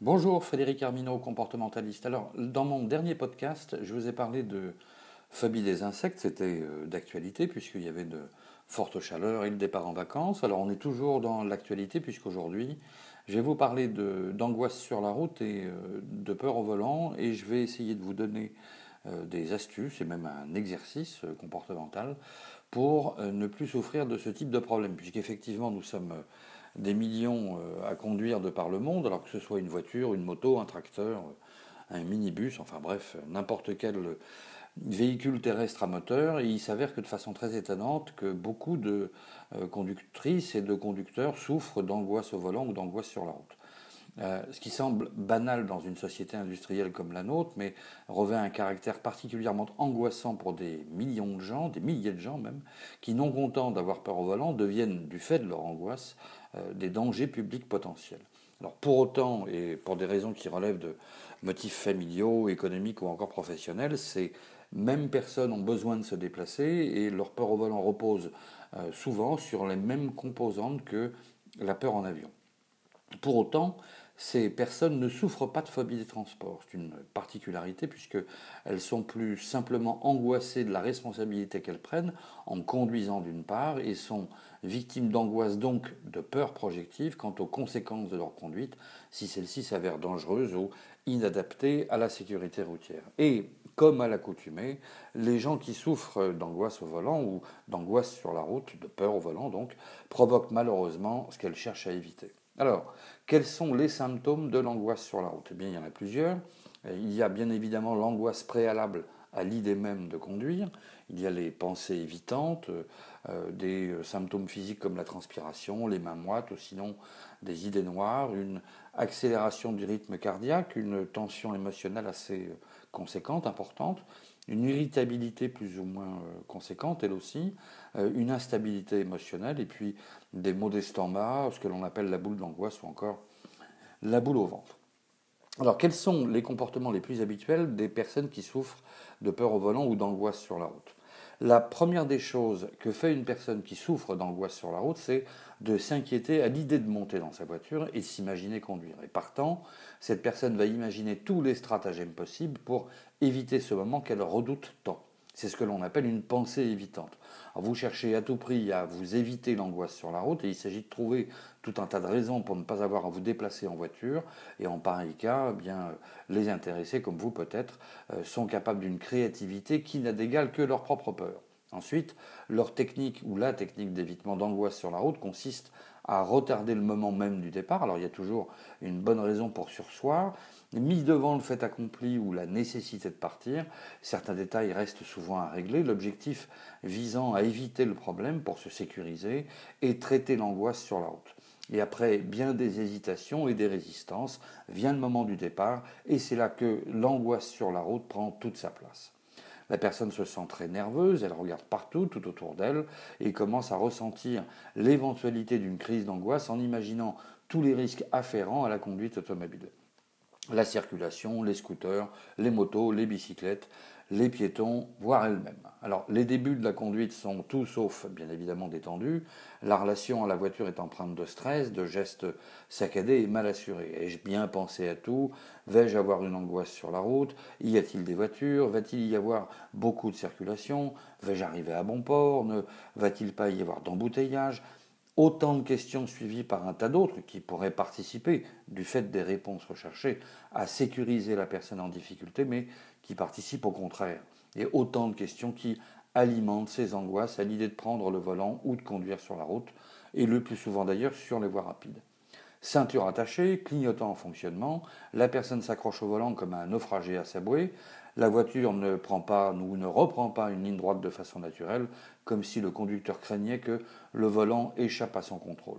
Bonjour Frédéric Armineau, comportementaliste. Alors, dans mon dernier podcast, je vous ai parlé de phobie des insectes, c'était euh, d'actualité puisqu'il y avait de fortes chaleurs et le départ en vacances. Alors, on est toujours dans l'actualité puisqu'aujourd'hui, je vais vous parler d'angoisse sur la route et euh, de peur au volant et je vais essayer de vous donner euh, des astuces et même un exercice comportemental pour ne plus souffrir de ce type de problème puisqu'effectivement nous sommes des millions euh, à conduire de par le monde, alors que ce soit une voiture, une moto, un tracteur, euh, un minibus, enfin bref, n'importe quel véhicule terrestre à moteur. Il s'avère que de façon très étonnante, que beaucoup de euh, conductrices et de conducteurs souffrent d'angoisse au volant ou d'angoisse sur la route. ce qui semble banal dans une société industrielle comme la nôtre, mais revêt un caractère particulièrement angoissant pour des millions de gens, des milliers de gens même, qui, non contents d'avoir peur au volant, deviennent, du fait de leur angoisse, des dangers publics potentiels. Alors pour autant, et pour des raisons qui relèvent de motifs familiaux, économiques ou encore professionnels, ces mêmes personnes ont besoin de se déplacer et leur peur au volant repose euh, souvent sur les mêmes composantes que la peur en avion. Pour autant, ces personnes ne souffrent pas de phobie des transports. C'est une particularité puisqu'elles sont plus simplement angoissées de la responsabilité qu'elles prennent en conduisant d'une part et sont victimes d'angoisse donc de peur projective quant aux conséquences de leur conduite si celle-ci s'avère dangereuse ou inadaptée à la sécurité routière. Et comme à l'accoutumée, les gens qui souffrent d'angoisse au volant ou d'angoisse sur la route, de peur au volant donc, provoquent malheureusement ce qu'elles cherchent à éviter. Alors, quels sont les symptômes de l'angoisse sur la route? Eh bien, il y en a plusieurs. Il y a bien évidemment l'angoisse préalable à l'idée même de conduire. Il y a les pensées évitantes, euh, des symptômes physiques comme la transpiration, les mains moites, ou sinon des idées noires, une accélération du rythme cardiaque, une tension émotionnelle assez conséquente, importante, une irritabilité plus ou moins euh, conséquente, elle aussi, euh, une instabilité émotionnelle, et puis des maux d'estomac, ce que l'on appelle la boule d'angoisse ou encore la boule au ventre. Alors, quels sont les comportements les plus habituels des personnes qui souffrent de peur au volant ou d'angoisse sur la route? La première des choses que fait une personne qui souffre d'angoisse sur la route, c'est de s'inquiéter à l'idée de monter dans sa voiture et de s'imaginer conduire. Et partant, cette personne va imaginer tous les stratagèmes possibles pour éviter ce moment qu'elle redoute tant. C'est ce que l'on appelle une pensée évitante. vous cherchez à tout prix à vous éviter l'angoisse sur la route et il s'agit de trouver tout un tas de raisons pour ne pas avoir à vous déplacer en voiture. Et en pareil cas, eh bien, les intéressés, comme vous peut-être, euh, sont capables d'une créativité qui n'a d'égal que leur propre peur. Ensuite, leur technique ou la technique d'évitement d'angoisse sur la route consiste à retarder le moment même du départ. Alors il y a toujours une bonne raison pour sursoir. Mis devant le fait accompli ou la nécessité de partir, certains détails restent souvent à régler. L'objectif visant à éviter le problème pour se sécuriser et traiter l'angoisse sur la route. Et après bien des hésitations et des résistances, vient le moment du départ et c'est là que l'angoisse sur la route prend toute sa place. La personne se sent très nerveuse, elle regarde partout, tout autour d'elle, et commence à ressentir l'éventualité d'une crise d'angoisse en imaginant tous les risques afférents à la conduite automobile. La circulation, les scooters, les motos, les bicyclettes, les piétons, voire elles-mêmes. Alors, les débuts de la conduite sont tout sauf, bien évidemment, détendus. La relation à la voiture est empreinte de stress, de gestes saccadés et mal assurés. Ai-je bien pensé à tout? Vais-je avoir une angoisse sur la route? Y a-t-il des voitures? Va-t-il y avoir beaucoup de circulation? Vais-je arriver à bon port? Ne va-t-il pas y avoir d'embouteillage? Autant de questions suivies par un tas d'autres qui pourraient participer, du fait des réponses recherchées, à sécuriser la personne en difficulté, mais qui participent au contraire. Et autant de questions qui alimentent ces angoisses à l'idée de prendre le volant ou de conduire sur la route, et le plus souvent d'ailleurs sur les voies rapides. Ceinture attachée, clignotant en fonctionnement, la personne s'accroche au volant comme un naufragé à sa bouée, la voiture ne prend pas ou ne reprend pas une ligne droite de façon naturelle, comme si le conducteur craignait que le volant échappe à son contrôle.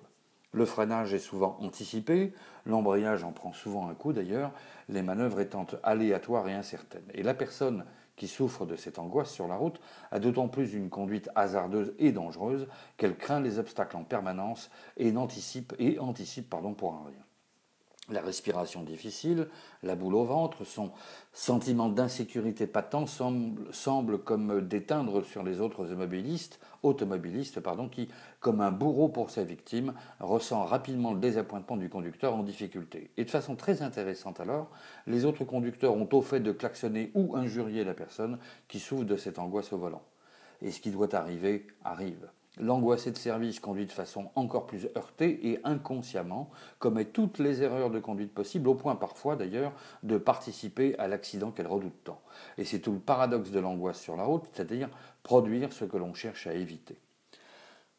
Le freinage est souvent anticipé, l'embrayage en prend souvent un coup d'ailleurs, les manœuvres étant aléatoires et incertaines. Et la personne qui souffre de cette angoisse sur la route a d'autant plus une conduite hasardeuse et dangereuse qu'elle craint les obstacles en permanence et anticipe, et anticipe pour un rien. La respiration difficile, la boule au ventre, son sentiment d'insécurité patent semble, comme déteindre sur les autres automobilistes, qui, comme un bourreau pour sa victime, ressent rapidement le désappointement du conducteur en difficulté. Et de façon très intéressante alors, les autres conducteurs ont au fait de klaxonner ou injurier la personne qui souffre de cette angoisse au volant. Et ce qui doit arriver arrive. L'angoissé de service conduit de façon encore plus heurtée et inconsciemment commet toutes les erreurs de conduite possibles, au point parfois d'ailleurs de participer à l'accident qu'elle redoute tant. Et c'est tout le paradoxe de l'angoisse sur la route, c'est-à-dire produire ce que l'on cherche à éviter.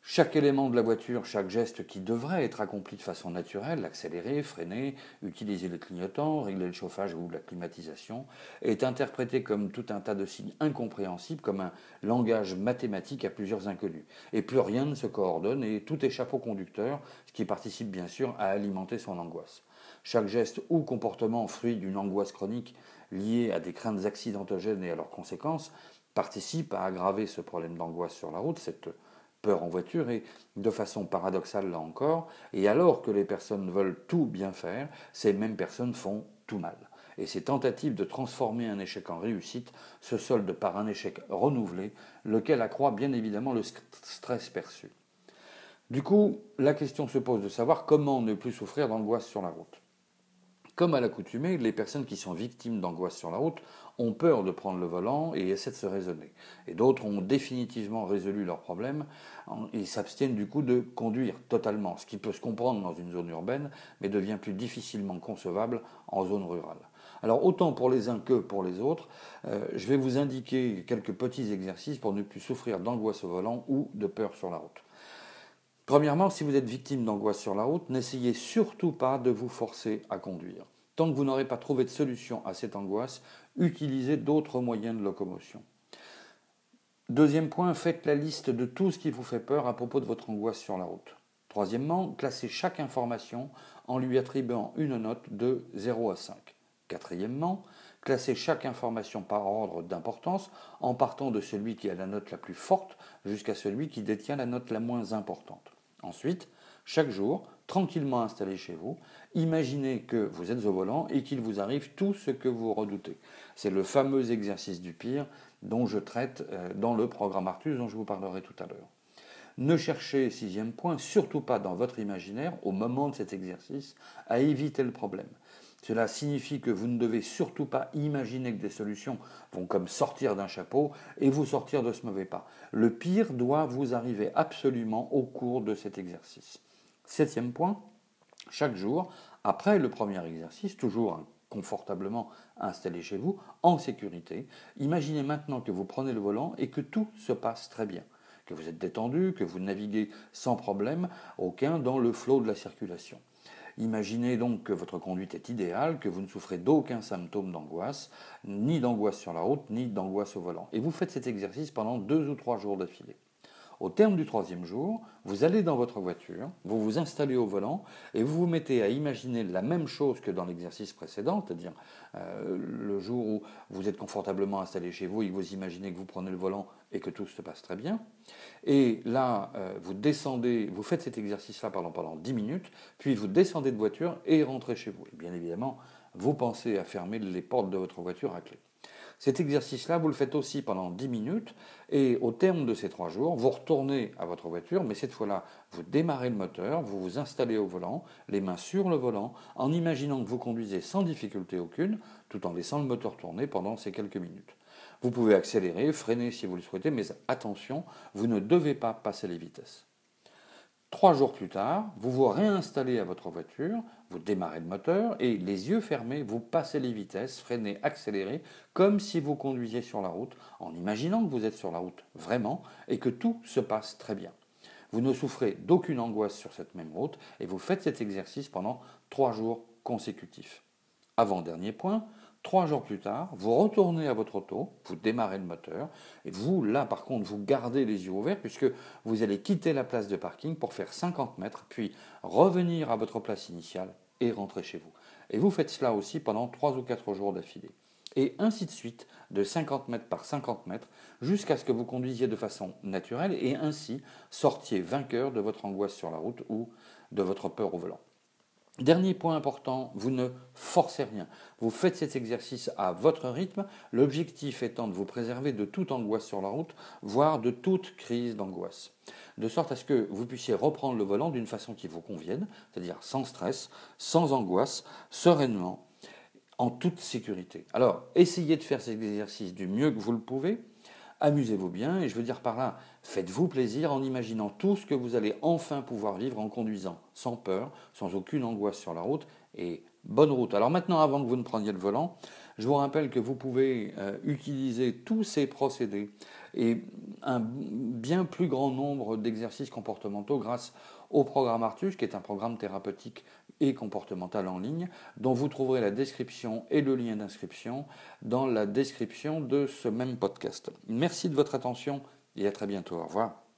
Chaque élément de la voiture, chaque geste qui devrait être accompli de façon naturelle, accélérer, freiner, utiliser le clignotant, régler le chauffage ou la climatisation, est interprété comme tout un tas de signes incompréhensibles, comme un langage mathématique à plusieurs inconnus. Et plus rien ne se coordonne et tout échappe au conducteur, ce qui participe bien sûr à alimenter son angoisse. Chaque geste ou comportement fruit d'une angoisse chronique liée à des craintes accidentogènes et à leurs conséquences participe à aggraver ce problème d'angoisse sur la route, peur en voiture et de façon paradoxale là encore, et alors que les personnes veulent tout bien faire, ces mêmes personnes font tout mal. Et ces tentatives de transformer un échec en réussite se soldent par un échec renouvelé, lequel accroît bien évidemment le stress perçu. Du coup, la question se pose de savoir comment ne plus souffrir d'angoisse sur la route. Comme à l'accoutumée, les personnes qui sont victimes d'angoisse sur la route ont peur de prendre le volant et essaient de se raisonner. Et d'autres ont définitivement résolu leurs problèmes et s'abstiennent du coup de conduire totalement, ce qui peut se comprendre dans une zone urbaine, mais devient plus difficilement concevable en zone rurale. Alors autant pour les uns que pour les autres, euh, je vais vous indiquer quelques petits exercices pour ne plus souffrir d'angoisse au volant ou de peur sur la route. Premièrement, si vous êtes victime d'angoisse sur la route, n'essayez surtout pas de vous forcer à conduire. Tant que vous n'aurez pas trouvé de solution à cette angoisse, utilisez d'autres moyens de locomotion. Deuxième point, faites la liste de tout ce qui vous fait peur à propos de votre angoisse sur la route. Troisièmement, classez chaque information en lui attribuant une note de 0 à 5. Quatrièmement, classez chaque information par ordre d'importance en partant de celui qui a la note la plus forte jusqu'à celui qui détient la note la moins importante. Ensuite, chaque jour, tranquillement installé chez vous, imaginez que vous êtes au volant et qu'il vous arrive tout ce que vous redoutez. C'est le fameux exercice du pire dont je traite euh, dans le programme Artus dont je vous parlerai tout à l'heure. Ne cherchez, sixième point, surtout pas dans votre imaginaire, au moment de cet exercice, à éviter le problème. Cela signifie que vous ne devez surtout pas imaginer que des solutions vont comme sortir d'un chapeau et vous sortir de ce mauvais pas. Le pire doit vous arriver absolument au cours de cet exercice. Septième point, chaque jour, après le premier exercice, toujours confortablement installé chez vous, en sécurité, imaginez maintenant que vous prenez le volant et que tout se passe très bien, que vous êtes détendu, que vous naviguez sans problème aucun dans le flot de la circulation. Imaginez donc que votre conduite est idéale, que vous ne souffrez d'aucun symptôme d'angoisse, ni d'angoisse sur la route, ni d'angoisse au volant. Et vous faites cet exercice pendant deux ou trois jours d'affilée. Au terme du troisième jour, vous allez dans votre voiture, vous vous installez au volant et vous vous mettez à imaginer la même chose que dans l'exercice précédent, c'est-à-dire euh, le jour où vous êtes confortablement installé chez vous et vous imaginez que vous prenez le volant et que tout se passe très bien. Et là, euh, vous descendez, vous faites cet exercice-là pendant, pendant 10 minutes, puis vous descendez de voiture et rentrez chez vous. Et bien évidemment, vous pensez à fermer les portes de votre voiture à clé. Cet exercice-là, vous le faites aussi pendant 10 minutes et au terme de ces trois jours, vous retournez à votre voiture, mais cette fois-là, vous démarrez le moteur, vous vous installez au volant, les mains sur le volant, en imaginant que vous conduisez sans difficulté aucune, tout en laissant le moteur tourner pendant ces quelques minutes. Vous pouvez accélérer, freiner si vous le souhaitez, mais attention, vous ne devez pas passer les vitesses. Trois jours plus tard, vous vous réinstallez à votre voiture, vous démarrez le moteur et les yeux fermés, vous passez les vitesses, freinez, accélérez, comme si vous conduisiez sur la route, en imaginant que vous êtes sur la route vraiment et que tout se passe très bien. Vous ne souffrez d'aucune angoisse sur cette même route et vous faites cet exercice pendant trois jours consécutifs. Avant-dernier point, Trois jours plus tard, vous retournez à votre auto, vous démarrez le moteur, et vous, là par contre, vous gardez les yeux ouverts puisque vous allez quitter la place de parking pour faire 50 mètres, puis revenir à votre place initiale et rentrer chez vous. Et vous faites cela aussi pendant trois ou quatre jours d'affilée. Et ainsi de suite, de 50 mètres par 50 mètres, jusqu'à ce que vous conduisiez de façon naturelle et ainsi sortiez vainqueur de votre angoisse sur la route ou de votre peur au volant. Dernier point important, vous ne forcez rien. Vous faites cet exercice à votre rythme, l'objectif étant de vous préserver de toute angoisse sur la route, voire de toute crise d'angoisse. De sorte à ce que vous puissiez reprendre le volant d'une façon qui vous convienne, c'est-à-dire sans stress, sans angoisse, sereinement, en toute sécurité. Alors, essayez de faire cet exercice du mieux que vous le pouvez amusez-vous bien, et je veux dire par là, faites-vous plaisir en imaginant tout ce que vous allez enfin pouvoir vivre en conduisant, sans peur, sans aucune angoisse sur la route, et bonne route. Alors maintenant, avant que vous ne preniez le volant, je vous rappelle que vous pouvez euh, utiliser tous ces procédés et un bien plus grand nombre d'exercices comportementaux grâce au programme Artus, qui est un programme thérapeutique et comportemental en ligne, dont vous trouverez la description et le lien d'inscription dans la description de ce même podcast. Merci de votre attention et à très bientôt. Au revoir.